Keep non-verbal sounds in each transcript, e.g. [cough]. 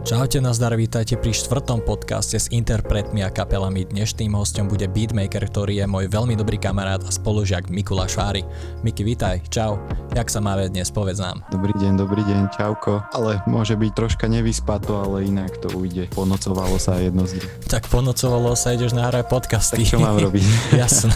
Čaute, nazdar, vítajte pri štvrtom podcaste s interpretmi a kapelami. Dnešným hostom bude beatmaker, ktorý je môj veľmi dobrý kamarát a spolužiak Mikula Šváry. Miki, vítaj, čau. Jak sa máme dnes, povedz nám. Dobrý deň, dobrý deň, čauko. Ale môže byť troška nevyspato, ale inak to ujde. Ponocovalo sa jedno z druhým. Tak ponocovalo sa, ideš nahrať podcasty. Tak čo mám robiť? [laughs] Jasné.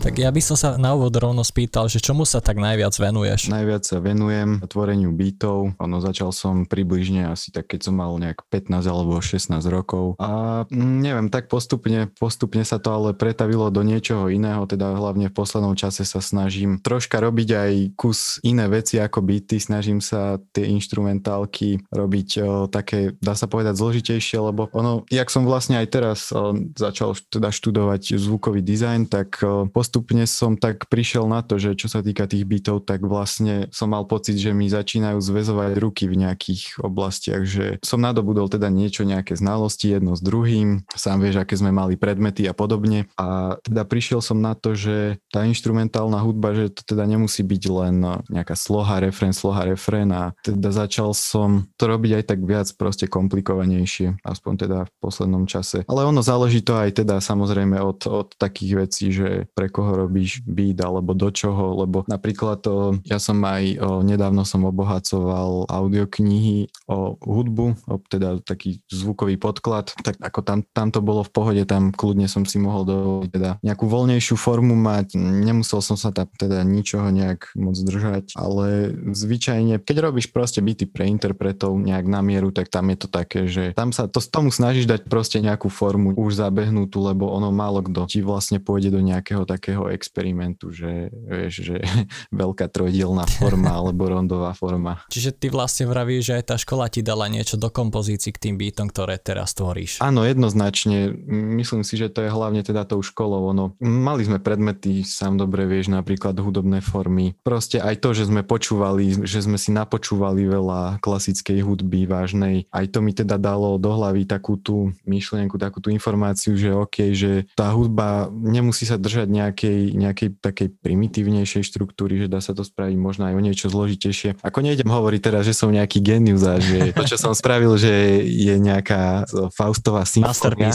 tak ja by som sa na úvod rovno spýtal, že čomu sa tak najviac venuješ? Najviac sa venujem tvoreniu beatov. Ono začal som približne asi tak, keď som mal nejak 15 alebo 16 rokov. A mm, neviem, tak postupne, postupne sa to ale pretavilo do niečoho iného, teda hlavne v poslednom čase sa snažím troška robiť aj kus iné veci ako beaty, snažím sa tie instrumentálky robiť o, také, dá sa povedať, zložitejšie, lebo ono, jak som vlastne aj teraz o, začal teda študovať zvukový dizajn, tak o, postupne som tak prišiel na to, že čo sa týka tých beatov, tak vlastne som mal pocit, že mi začínajú zväzovať ruky v nejakých oblastiach, že som nadobudol nadobudol teda niečo, nejaké znalosti jedno s druhým, sám vieš, aké sme mali predmety a podobne. A teda prišiel som na to, že tá instrumentálna hudba, že to teda nemusí byť len nejaká sloha, refrén, sloha, refrén a teda začal som to robiť aj tak viac proste komplikovanejšie, aspoň teda v poslednom čase. Ale ono záleží to aj teda samozrejme od, od takých vecí, že pre koho robíš beat alebo do čoho, lebo napríklad to, ja som aj o, nedávno som obohacoval audioknihy o hudbu, o teda taký zvukový podklad, tak ako tam, tam to bolo v pohode, tam kľudne som si mohol dovoliť teda nejakú voľnejšiu formu mať, nemusel som sa tam teda ničoho nejak moc držať, ale zvyčajne, keď robíš proste byty pre interpretov nejak na mieru, tak tam je to také, že tam sa to tomu snažíš dať proste nejakú formu už zabehnutú, lebo ono málo kto ti vlastne pôjde do nejakého takého experimentu, že vieš, že [laughs] veľká trojdielná forma alebo rondová forma. Čiže ty vlastne vravíš, že aj tá škola ti dala niečo do kompozície dispozícii k tým beatom, ktoré teraz tvoríš. Áno, jednoznačne. Myslím si, že to je hlavne teda tou školou. Ono, mali sme predmety, sám dobre vieš, napríklad hudobné formy. Proste aj to, že sme počúvali, že sme si napočúvali veľa klasickej hudby vážnej, aj to mi teda dalo do hlavy takú tú myšlienku, takú tú informáciu, že OK, že tá hudba nemusí sa držať nejakej, nejakej takej primitívnejšej štruktúry, že dá sa to spraviť možno aj o niečo zložitejšie. Ako nejdem hovoriť teraz, že som nejaký genius a že to, čo som spravil, že je nejaká Faustová symfónia.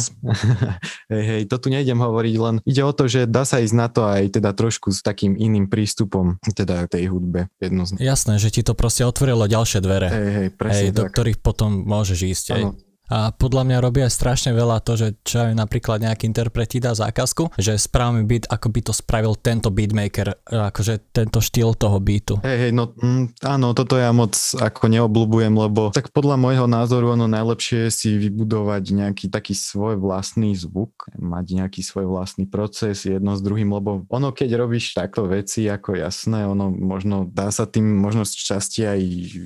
[laughs] hej, hej, to tu nejdem hovoriť, len ide o to, že dá sa ísť na to aj teda trošku s takým iným prístupom teda tej hudbe jednoznačne. Jasné, že ti to proste otvorilo ďalšie dvere. Hej, hej, presne hej, do ktorých potom môžeš ísť. Hej. A podľa mňa robí aj strašne veľa to, že čo aj napríklad nejaký interpret ti dá zákazku, že správny beat, ako by to spravil tento beatmaker, akože tento štýl toho beatu. Hej, hej, no mm, áno, toto ja moc ako neobľúbujem, lebo tak podľa môjho názoru ono najlepšie je si vybudovať nejaký taký svoj vlastný zvuk, mať nejaký svoj vlastný proces jedno s druhým, lebo ono keď robíš takto veci, ako jasné, ono možno dá sa tým možno z časti aj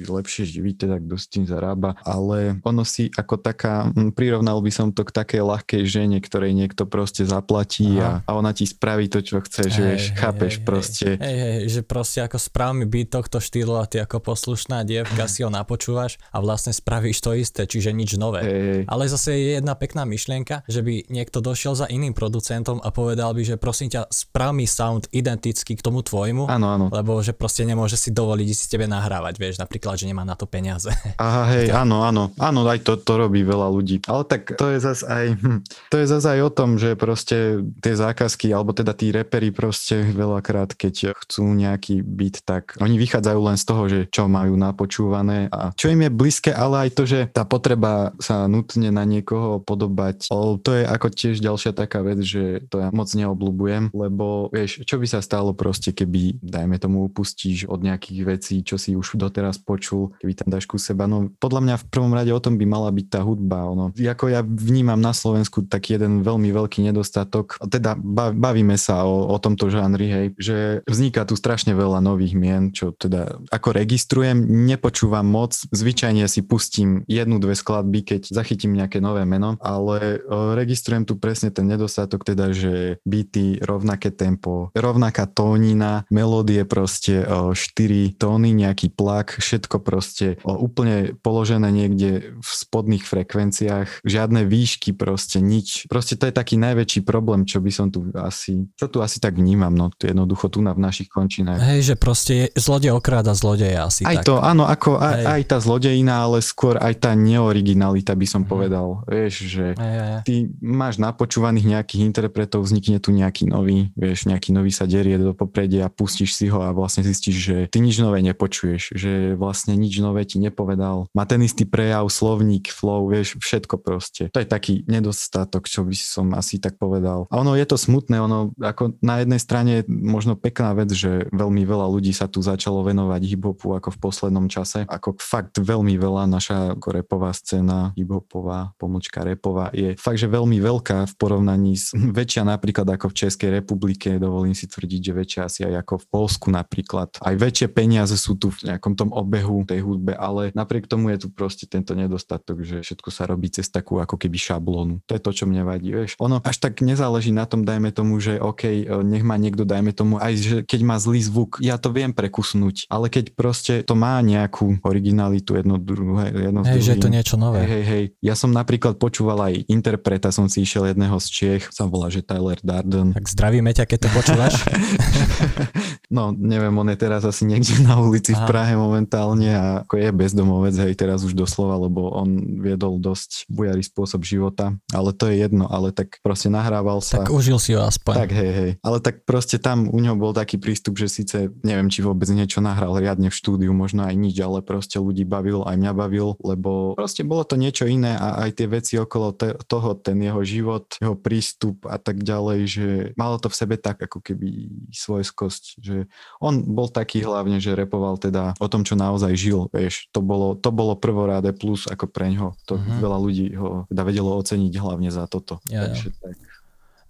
lepšie živiť, teda kto s tým zarába, ale ono si ako tak taká, prirovnal by som to k takej ľahkej žene, ktorej niekto proste zaplatí a, a ona ti spraví to, čo chceš, hej, vieš, hej, chápeš hej, proste. Hej, hej, že proste ako správny byt tohto štýlu a ty ako poslušná dievka si ho napočúvaš a vlastne spravíš to isté, čiže nič nové. Hej. Ale zase je jedna pekná myšlienka, že by niekto došiel za iným producentom a povedal by, že prosím ťa, sprav mi sound identický k tomu tvojmu, áno, áno. lebo že proste nemôže si dovoliť si tebe nahrávať, vieš, napríklad, že nemá na to peniaze. Aha, hej, [laughs] áno, áno, áno, aj to, to robí veľa ľudí. Ale tak to je zase aj, hm, to je zase aj o tom, že proste tie zákazky, alebo teda tí repery proste veľakrát, keď chcú nejaký byt, tak oni vychádzajú len z toho, že čo majú napočúvané a čo im je blízke, ale aj to, že tá potreba sa nutne na niekoho podobať, to je ako tiež ďalšia taká vec, že to ja moc neobľúbujem, lebo vieš, čo by sa stalo proste, keby, dajme tomu, upustíš od nejakých vecí, čo si už doteraz počul, keby tam dáš ku seba. No podľa mňa v prvom rade o tom by mala byť tá ono, ako ja vnímam na Slovensku taký jeden veľmi veľký nedostatok, teda bavíme sa o, o tomto žánri, hej, že vzniká tu strašne veľa nových mien, čo teda ako registrujem, nepočúvam moc, zvyčajne si pustím jednu, dve skladby, keď zachytím nejaké nové meno, ale o, registrujem tu presne ten nedostatok, teda, že byty, rovnaké tempo, rovnaká tónina, melódie proste o, štyri tóny, nejaký plak, všetko proste o, úplne položené niekde v spodných frekvenciách frekvenciách, žiadne výšky, proste nič. Proste to je taký najväčší problém, čo by som tu asi, čo tu asi tak vnímam, no jednoducho tu na v našich končinách. Hej, že proste je, zlodej okráda zlodeja asi Aj tak. to, áno, ako aj, aj tá zlodejina, ale skôr aj tá neoriginalita by som Mhm. povedal. Vieš, že hej, hej. ty máš napočúvaných nejakých interpretov, vznikne tu nejaký nový, vieš, nejaký nový sa derie do popredia, pustíš si ho a vlastne zistíš, že ty nič nové nepočuješ, že vlastne nič nové ti nepovedal. Má ten istý prejav, slovník, flow, vieš, všetko proste. To je taký nedostatok, čo by som asi tak povedal. A ono je to smutné, ono ako na jednej strane je možno pekná vec, že veľmi veľa ľudí sa tu začalo venovať hip-hopu ako v poslednom čase. Ako fakt veľmi veľa naša ako repová scéna, hip-hopová, pomočka repová je fakt, že veľmi veľká v porovnaní s [laughs] väčšia napríklad ako v Českej republike, dovolím si tvrdiť, že väčšia asi aj ako v Polsku napríklad. Aj väčšie peniaze sú tu v nejakom tom obehu tej hudbe, ale napriek tomu je tu proste tento nedostatok, že sa robí cez takú ako keby šablónu. To je to, čo mne vadí, vieš. Ono až tak nezáleží na tom, dajme tomu, že OK, e, nech má niekto, dajme tomu, aj že keď má zlý zvuk, ja to viem prekusnúť, ale keď proste to má nejakú originalitu jedno druhé, jedno Hej, že je to niečo nové. Hej, hej, hej. Ja som napríklad počúval aj interpreta, som si išiel jedného z Čiech, sa volá, že Tyler Darden. Tak zdravíme ťa, keď to počúvaš. [laughs] No, neviem, on je teraz asi niekde na ulici v Aha. Prahe momentálne a ako je bezdomovec, hej, teraz už doslova, lebo on viedol dosť bujarý spôsob života, ale to je jedno, ale tak proste nahrával sa. tak užil si ho aspoň. Tak, hej, hej. Ale tak proste tam u neho bol taký prístup, že síce neviem, či vôbec niečo nahral riadne v štúdiu, možno aj nič, ale proste ľudí bavil, aj mňa bavil, lebo proste bolo to niečo iné a aj tie veci okolo te- toho, ten jeho život, jeho prístup a tak ďalej, že malo to v sebe tak ako keby svojskosť, že on bol taký hlavne, že repoval teda o tom, čo naozaj žil, vieš, to bolo, to bolo prvoráde plus ako pre ňoho, to Mhm. veľa ľudí ho teda vedelo oceniť hlavne za toto. Ja. Takže tak.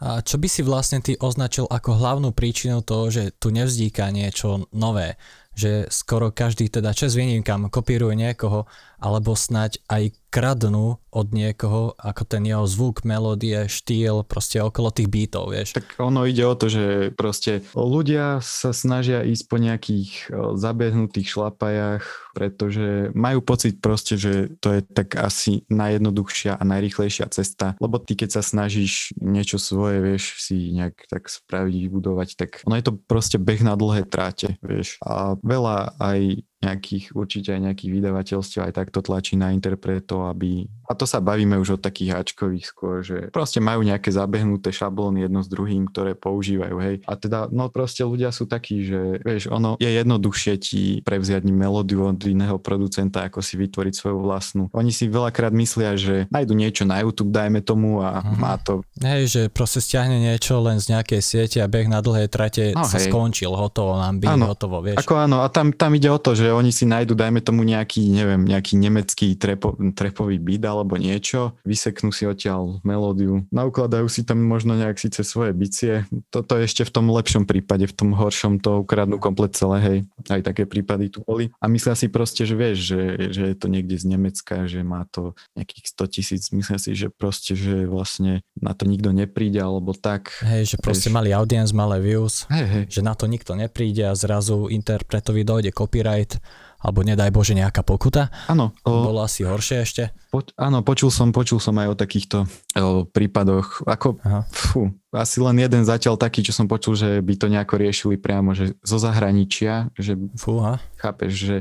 A čo by si vlastne ty označil ako hlavnú príčinu toho, že tu nevzniká niečo nové? Že skoro každý, teda čas výnimkám, kopíruje niekoho, alebo snať aj kradnú od niekoho, ako ten jeho zvuk, melódie, štýl, proste okolo tých beatov, vieš. Tak ono ide o to, že proste ľudia sa snažia ísť po nejakých o, zabehnutých šlapajach, pretože majú pocit proste, že to je tak asi najjednoduchšia a najrychlejšia cesta, lebo ty keď sa snažíš niečo svoje, vieš, si nejak tak spraviť, vybudovať, tak ono je to proste beh na dlhé tráte, vieš. A veľa aj nejakých, určite aj nejakých vydavateľstiev aj takto tlačí na interpretov, aby... A to sa bavíme už o takých háčkových skôr, že proste majú nejaké zabehnuté šablóny jedno s druhým, ktoré používajú, hej. A teda, no proste ľudia sú takí, že vieš, ono je jednoduchšie ti prevziať melódiu od iného producenta, ako si vytvoriť svoju vlastnú. Oni si veľakrát myslia, že nájdu niečo na YouTube, dajme tomu a Mhm. má to Hej, že proste stiahne niečo len z nejakej siete a beh na dlhé trate No sa hej. skončil, hotovo, byť, Áno. hotovo, vieš. Ako áno, a tam, tam ide o to, že oni si nájdu, dajme tomu nejaký, neviem, nejaký nemecký trepo, trepový beat alebo niečo, vyseknú si odtiaľ melódiu, naukladajú si tam možno nejak síce svoje bicie, toto je ešte v tom lepšom prípade, v tom horšom to ukradnú komplet celé, hej, aj také prípady tu boli a myslia si proste, že vieš, že, že je to niekde z Nemecka, že má to nejakých 100 tisíc, myslia si, že proste, že vlastne na to nikto nepríde alebo tak. Hej, že proste Vieš. mali audience, malé views, Hej, hej. že na to nikto nepríde a zrazu interpretovi dojde copyright, alebo nedaj Bože nejaká pokuta. Áno, o- Bolo asi horšie ešte. Po, áno, počul som, počul som aj o takýchto o, prípadoch. Ako, Aha. fú, asi len jeden zatiaľ taký, čo som počul, že by to nejako riešili priamo, že zo zahraničia, že Fúha. chápeš, že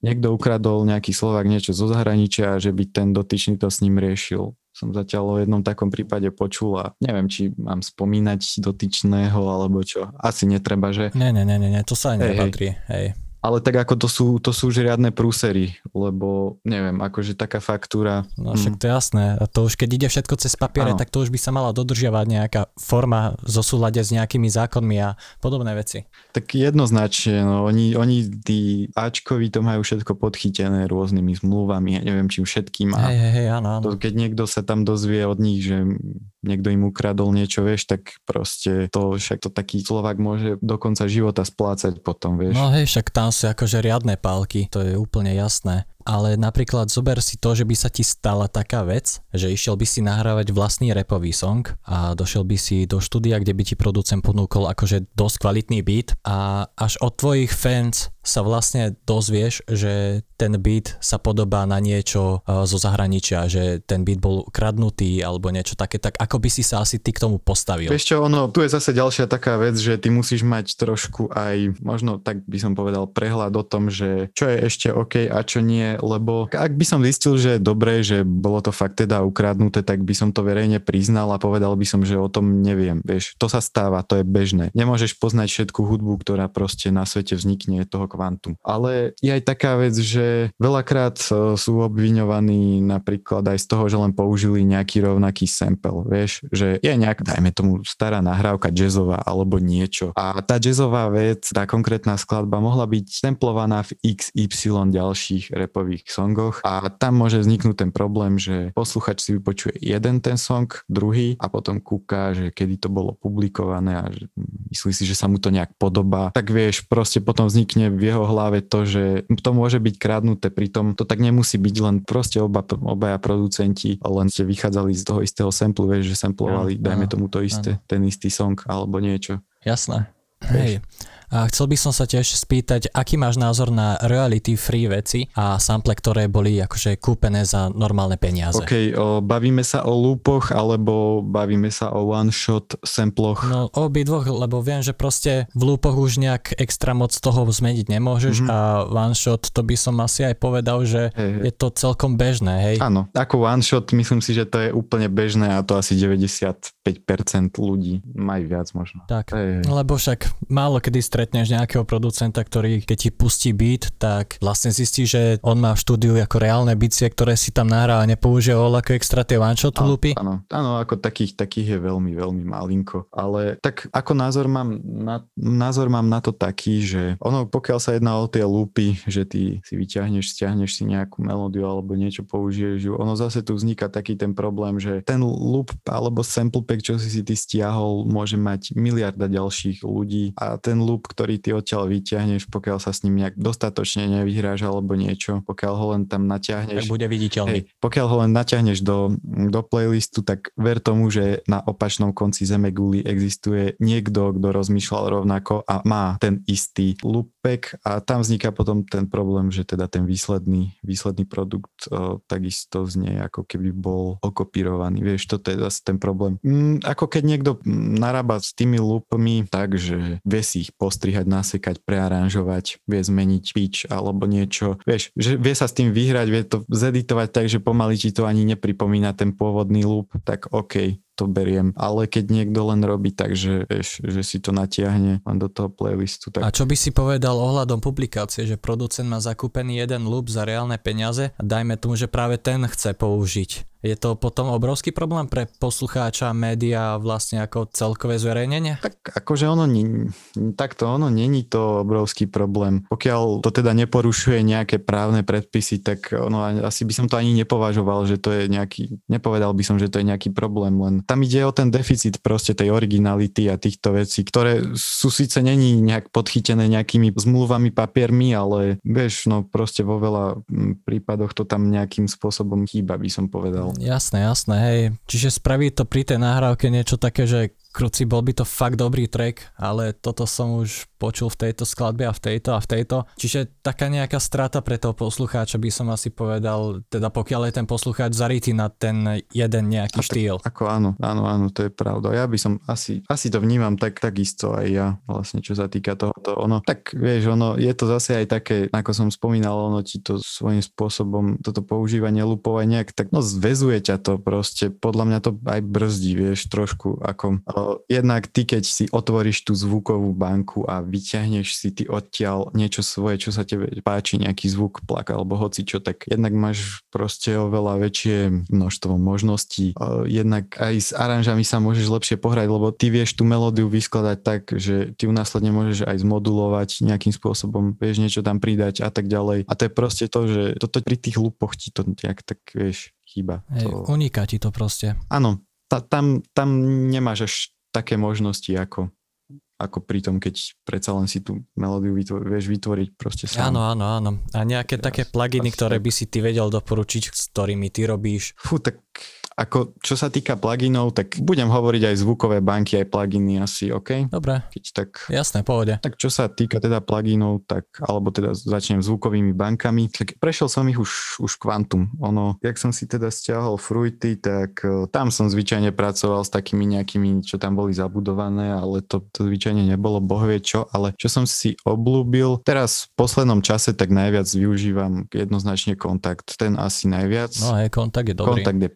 niekto ukradol nejaký Slovak niečo zo zahraničia a že by ten dotyčný to s ním riešil. Som zatiaľ o jednom takom prípade počul a neviem, či mám spomínať dotyčného alebo čo. Asi netreba, že? Nie, nie, nie, nie, to sa ani Hej, hej. nepatrí. Hej. Ale tak ako to sú, to sú už riadne prúsery, lebo neviem, akože taká faktúra... No však to je jasné. A to už keď ide všetko cez papiere, tak to už by sa mala dodržiavať nejaká forma zosúľade s nejakými zákonmi a podobné veci. Tak jednoznačne, no, oni, oni tí Ačkovi to majú všetko podchytené rôznymi zmluvami, ja neviem čím všetkým a hej, hej, áno, áno. to, keď niekto sa tam dozvie od nich, že niekto im ukradol niečo, vieš, tak proste to, však to taký Slovak môže do konca života splácať potom, vieš. No hej, však tam sú akože riadne pálky, to je úplne jasné. Ale napríklad zober si to, že by sa ti stala taká vec, že išiel by si nahrávať vlastný repový song a došiel by si do štúdia, kde by ti producent ponúkol akože dosť kvalitný beat a až od tvojich fans sa vlastne dozvieš, že ten beat sa podobá na niečo uh, zo zahraničia, že ten beat bol kradnutý alebo niečo také, tak ako by si sa asi ty k tomu postavil? Vieš čo, ono, tu je zase ďalšia taká vec, že ty musíš mať trošku aj, možno tak by som povedal, prehľad o tom, že čo je ešte OK a čo nie, lebo ak by som zistil, že je dobré, že bolo to fakt teda ukradnuté, tak by som to verejne priznal a povedal by som, že o tom neviem. Vieš, to sa stáva, to je bežné. Nemôžeš poznať všetku hudbu, ktorá proste na svete vznikne toho kvantum. Ale je aj taká vec, že veľakrát e, sú obviňovaní napríklad aj z toho, že len použili nejaký rovnaký sample, vieš, že je nejak, dajme tomu, stará nahrávka jazzová alebo niečo. A tá jazzová vec, tá konkrétna skladba mohla byť templovaná v XY ďalších repových songoch a tam môže vzniknúť ten problém, že posluchač si vypočuje jeden ten song, druhý a potom kúka, že kedy to bolo publikované a že myslí si, že sa mu to nejak podobá, tak vieš, proste potom vznikne v jeho hlave to, že to môže byť kradnuté, pritom to tak nemusí byť len proste oba, obaja producenti len ste vychádzali z toho istého samplu, vieš, že samplovali, ja, dajme tomu to isté, ano. ten istý song alebo niečo. Jasné. Hej. A chcel by som sa tiež spýtať, aký máš názor na reality free veci a sample, ktoré boli akože kúpené za normálne peniaze. OK, o, bavíme sa o lúpoch alebo bavíme sa o one shot samploch? No dvoch, lebo viem, že proste v lúpoch už nejak extra moc toho zmeniť nemôžeš mm-hmm. a one shot to by som asi aj povedal, že hey, je to celkom bežné, hej? Áno, ako one shot myslím si, že to je úplne bežné a to asi 95% ľudí, majú viac možno. Tak, hey, hey. lebo však málo kedy stre stretneš nejakého producenta, ktorý keď ti pustí beat, tak vlastne zistí, že on má v štúdiu ako reálne bicie, ktoré si tam nahrá a nepoužije ako extra tie one shot loopy. Áno, áno, ako takých, takých je veľmi, veľmi malinko. Ale tak ako názor mám na, názor mám na to taký, že ono pokiaľ sa jedná o tie loopy, že ty si vyťahneš, stiahneš si nejakú melódiu alebo niečo použiješ, ono zase tu vzniká taký ten problém, že ten loop alebo sample pack, čo si si ty stiahol, môže mať miliarda ďalších ľudí a ten loop, ktorý ty odtiaľ vyťahneš, pokiaľ sa s ním nejak dostatočne nevyhráš alebo niečo, pokiaľ ho len tam natiahneš. Tak bude viditeľný. Hej, pokiaľ ho len natiahneš do, do playlistu, tak ver tomu, že na opačnom konci zeme guli existuje niekto, kto rozmýšľal rovnako a má ten istý loopback a tam vzniká potom ten problém, že teda ten výsledný, výsledný produkt o, takisto znie ako keby bol okopírovaný. Vieš, toto je zase ten problém. Mm, ako keď niekto narába s tými loopmi tak, že vie si ich postrihať, nasekať, prearanžovať, vie zmeniť pitch alebo niečo. Vieš, že vie sa s tým vyhrať, vie to zeditovať tak, že pomaly ti to ani nepripomína ten pôvodný loop, tak OK, to beriem. Ale keď niekto len robí tak, že, vieš, že si to natiahne len do toho playlistu. Tak... A čo by si povedal ohľadom publikácie, že producent má zakúpený jeden loop za reálne peniaze a dajme tomu, že práve ten chce použiť je to potom obrovský problém pre poslucháča, média vlastne ako celkové zverejnenie? Tak akože ono, takto ono není to obrovský problém. Pokiaľ to teda neporušuje nejaké právne predpisy, tak ono, asi by som to ani nepovažoval, že to je nejaký, nepovedal by som, že to je nejaký problém, len tam ide o ten deficit proste tej originality a týchto vecí, ktoré sú síce není nejak podchytené nejakými zmluvami, papiermi, ale vieš, no proste vo veľa prípadoch to tam nejakým spôsobom chýba, by som povedal. Jasné, jasné, hej. Čiže spraví to pri tej nahrávke niečo také, že kruci, bol by to fakt dobrý track, ale toto som už počul v tejto skladbe a v tejto a v tejto. Čiže taká nejaká strata pre toho poslucháča by som asi povedal, teda pokiaľ je ten poslucháč zarytý na ten jeden nejaký a štýl. Tak, ako áno, áno, áno, to je pravda. Ja by som asi, asi to vnímam tak, takisto aj ja, vlastne čo sa týka toho. To ono, tak vieš, ono, je to zase aj také, ako som spomínal, ono ti to svojím spôsobom, toto používanie lupov aj nejak tak, no zväzuje ťa to proste, podľa mňa to aj brzdí, vieš, trošku ako jednak ty, keď si otvoríš tú zvukovú banku a vyťahneš si ty odtiaľ niečo svoje, čo sa tebe páči, nejaký zvuk, plak alebo hoci čo, tak jednak máš proste oveľa väčšie množstvo možností. Jednak aj s aranžami sa môžeš lepšie pohrať, lebo ty vieš tú melódiu vyskladať tak, že ty ju následne môžeš aj zmodulovať nejakým spôsobom, vieš niečo tam pridať a tak ďalej. A to je proste to, že toto pri tých lupoch ti to nejak tak vieš chýba. Hej, to... Uniká ti to proste. Áno, ta, tam, tam nemáš až také možnosti ako, ako pri tom, keď predsa len si tú melódiu vytvor- vieš vytvoriť proste sám. Áno, áno, áno. A nejaké Teraz také pluginy, ktoré by si ty vedel doporučiť, s ktorými ty robíš? Fú, tak ako čo sa týka pluginov, tak budem hovoriť aj zvukové banky, aj pluginy asi, OK? Dobre, Keď tak jasné, pohode. Tak čo sa týka teda pluginov, tak, alebo teda začnem zvukovými bankami, tak prešiel som ich už, už kvantum. Ono, jak som si teda stiahol Fruity, tak eh, tam som zvyčajne pracoval s takými nejakými, čo tam boli zabudované, ale to, to zvyčajne nebolo bohvie čo, ale čo som si oblúbil, teraz v poslednom čase tak najviac využívam jednoznačne kontakt, ten asi najviac. No hej, kontakt je dobrý. Kontakt je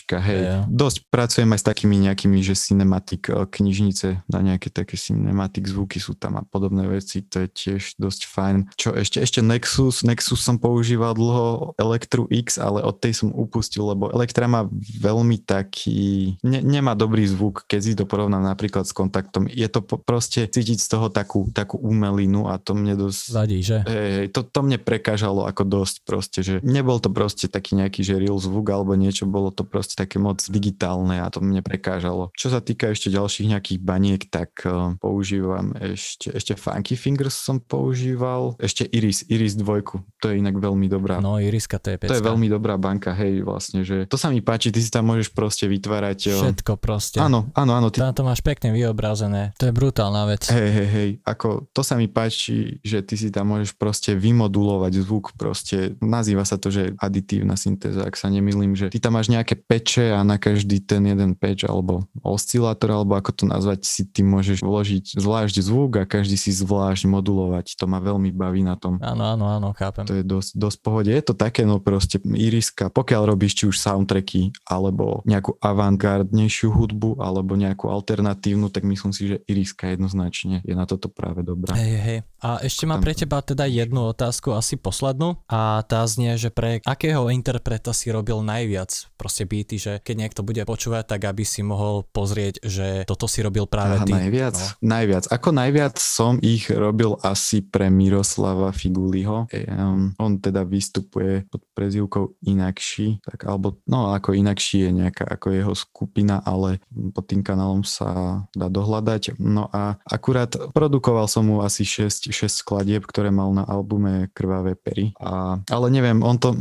paradička, hej. Jo. Dosť pracujem aj s takými nejakými, že cinematic eh, knižnice na nejaké také cinematic zvuky sú tam a podobné veci, to je tiež dosť fajn. Čo ešte, ešte Nexus, Nexus som používal dlho, Electru X, ale od tej som upustil, lebo Elektra má veľmi taký, ne, nemá dobrý zvuk, keď si to porovnám napríklad s kontaktom. Je to po, proste cítiť z toho takú, takú umelinu a to mne dosť Vadí, že? Hej, to, to mne prekážalo ako dosť proste, že nebol to proste taký nejaký, že real zvuk alebo niečo, bolo to proste také moc digitálne a to mne prekážalo. Čo sa týka ešte ďalších nejakých baniek, tak uh, používam ešte, ešte Funky Fingers som používal, ešte Iris, Iris 2, to je inak veľmi dobrá. No, Iriska, to je pecka. to je veľmi dobrá banka, hej, vlastne, že to sa mi páči, ty si tam môžeš proste vytvárať... uh, Všetko proste. Áno, áno, áno, ty Tam to máš pekne vyobrazené. To je brutálna vec. Hej, hej, hej, ako to sa mi páči, že ty si tam môžeš proste vymodulovať zvuk, proste nazýva sa to, že aditívna syntéza, ak sa nemýlim, že ty tam máš nejaké peče a na každý ten jeden peč alebo oscilátor, alebo ako to nazvať, si ty môžeš vložiť zvlášť zvuk a každý si zvlášť modulovať, to ma veľmi baví na tom. Áno, áno, áno, chápem. To je dosť, dosť pohode. Je to také, no proste iriska, pokiaľ robíš či už soundtracky, alebo nejakú avantgardnejšiu hudbu, alebo nejakú alternatívnu, tak myslím si, že iriska jednoznačne je na toto práve dobrá. Hej, hej. A ešte mám pre teba teda jednu otázku, asi poslednú. A tá znie, že pre akého interpreta si robil najviac proste beaty, že keď niekto bude počúvať, tak aby si mohol pozrieť, že toto si robil práve Aha, ty. najviac? No. Najviac. Ako najviac som ich robil asi pre Miroslava Figuliho. Um, on teda vystupuje pod prezivkou Inakší, tak alebo, no ako Inakší je nejaká ako jeho skupina, ale pod tým kanálom sa dá dohľadať. No a akurát produkoval som mu asi 6, 6 skladieb, ktoré mal na albume Krvavé pery. A, ale neviem, on to,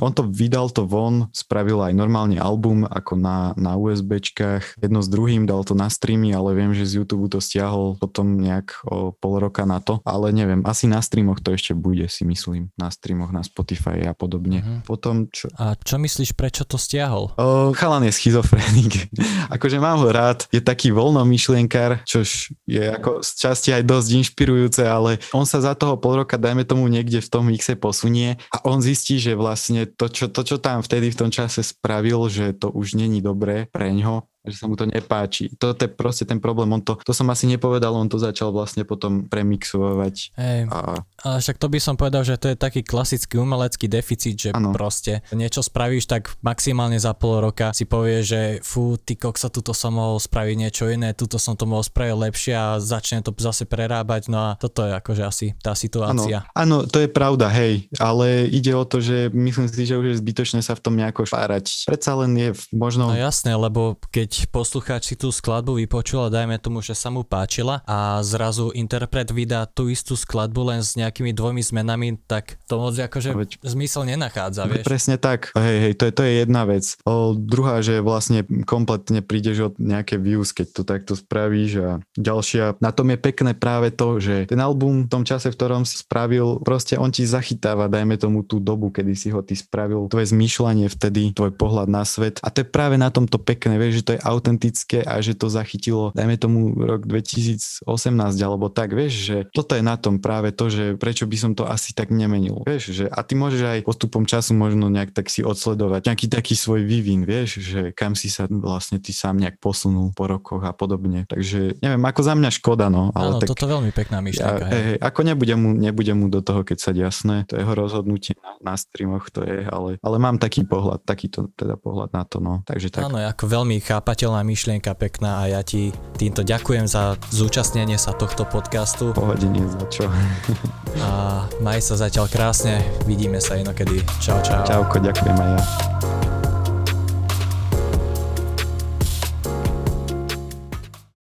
on to vydal to von, spravil aj normálne album ako na, na USBčkách, jedno s druhým, dal to na streamy, ale viem, že z YouTube to stiahol potom nejak o pol roka na to, ale neviem, asi na streamoch to ešte bude, si myslím, na streamoch, na Spotify a podobne. Mhm. Potom čo? A čo myslíš, prečo to stiahol? O, chalan je schizofrenik. [laughs] akože mám ho rád, je taký voľnomyšlienkar, čož je ako z časti aj dosť inšpirujúce, ale on sa za toho pol roka, dajme tomu niekde v tom mixe posunie a on zistí, že vlastne to, čo, to, čo tam vtedy v tom čase spravil, že to už není dobré pre ňo, že sa mu to nepáči. To je proste ten problém. On to, to som asi nepovedal, on to začal vlastne potom premixovať. Hej, A ale však to by som povedal, že to je taký klasický umelecký deficit, že Áno. proste niečo spravíš, tak maximálne za pol roka si povie, že fú, ty koksa, tuto som mohol spraviť niečo iné, tuto som to mohol spraviť lepšie a začne to zase prerábať, no a toto je akože asi tá situácia. áno, to je pravda, hej, ale ide o to, že myslím si, že už je zbytočné sa v tom nejako špárať. Predsa len je možno... No jasné, lebo keď poslucháč si tú skladbu vypočul a dajme tomu, že sa mu páčila a zrazu interpret vydá tú istú skladbu len s nejakými dvomi zmenami, tak to moc akože veď- zmysel nenachádza, vieš. Presne tak. Hej, hej, to je, to je jedna vec. O, druhá, že vlastne kompletne prídeš od nejaké views, keď to takto spravíš a ďalšia. Na tom je pekné práve to, že ten album v tom čase, v ktorom si spravil, proste on ti zachytáva, dajme tomu tú dobu, kedy si ho ty spravil, tvoje zmýšľanie vtedy, tvoj pohľad na svet. A to je práve na tomto pekné, vieš, že to je autentické a že to zachytilo, dajme tomu rok 2018 alebo tak, vieš, že toto je na tom práve to, že prečo by som to asi tak nemenil, vieš, že a ty môžeš aj postupom času možno nejak tak si odsledovať nejaký taký svoj vývin, vieš, že kam si sa vlastne ty sám nejak posunul po rokoch a podobne. Takže neviem, ako za mňa škoda, no, ale Áno, tak toto veľmi pekná ja, myšlienka. hej, hej. hej, ako nebudem mu, nebudem mu do toho keď sa jasné, to je jeho rozhodnutie na, na streamoch, to je, ale, ale mám taký pohľad, takýto teda pohľad na to, no, takže tak. Áno, ako veľmi chápateľná myšlienka, pekná a ja ti týmto ďakujem za zúčastnenie sa tohto podcastu Pohode nie za čo. a maj sa zatiaľ krásne, vidíme sa inokedy. Čau, čau. Čauko, ďakujem aj ja.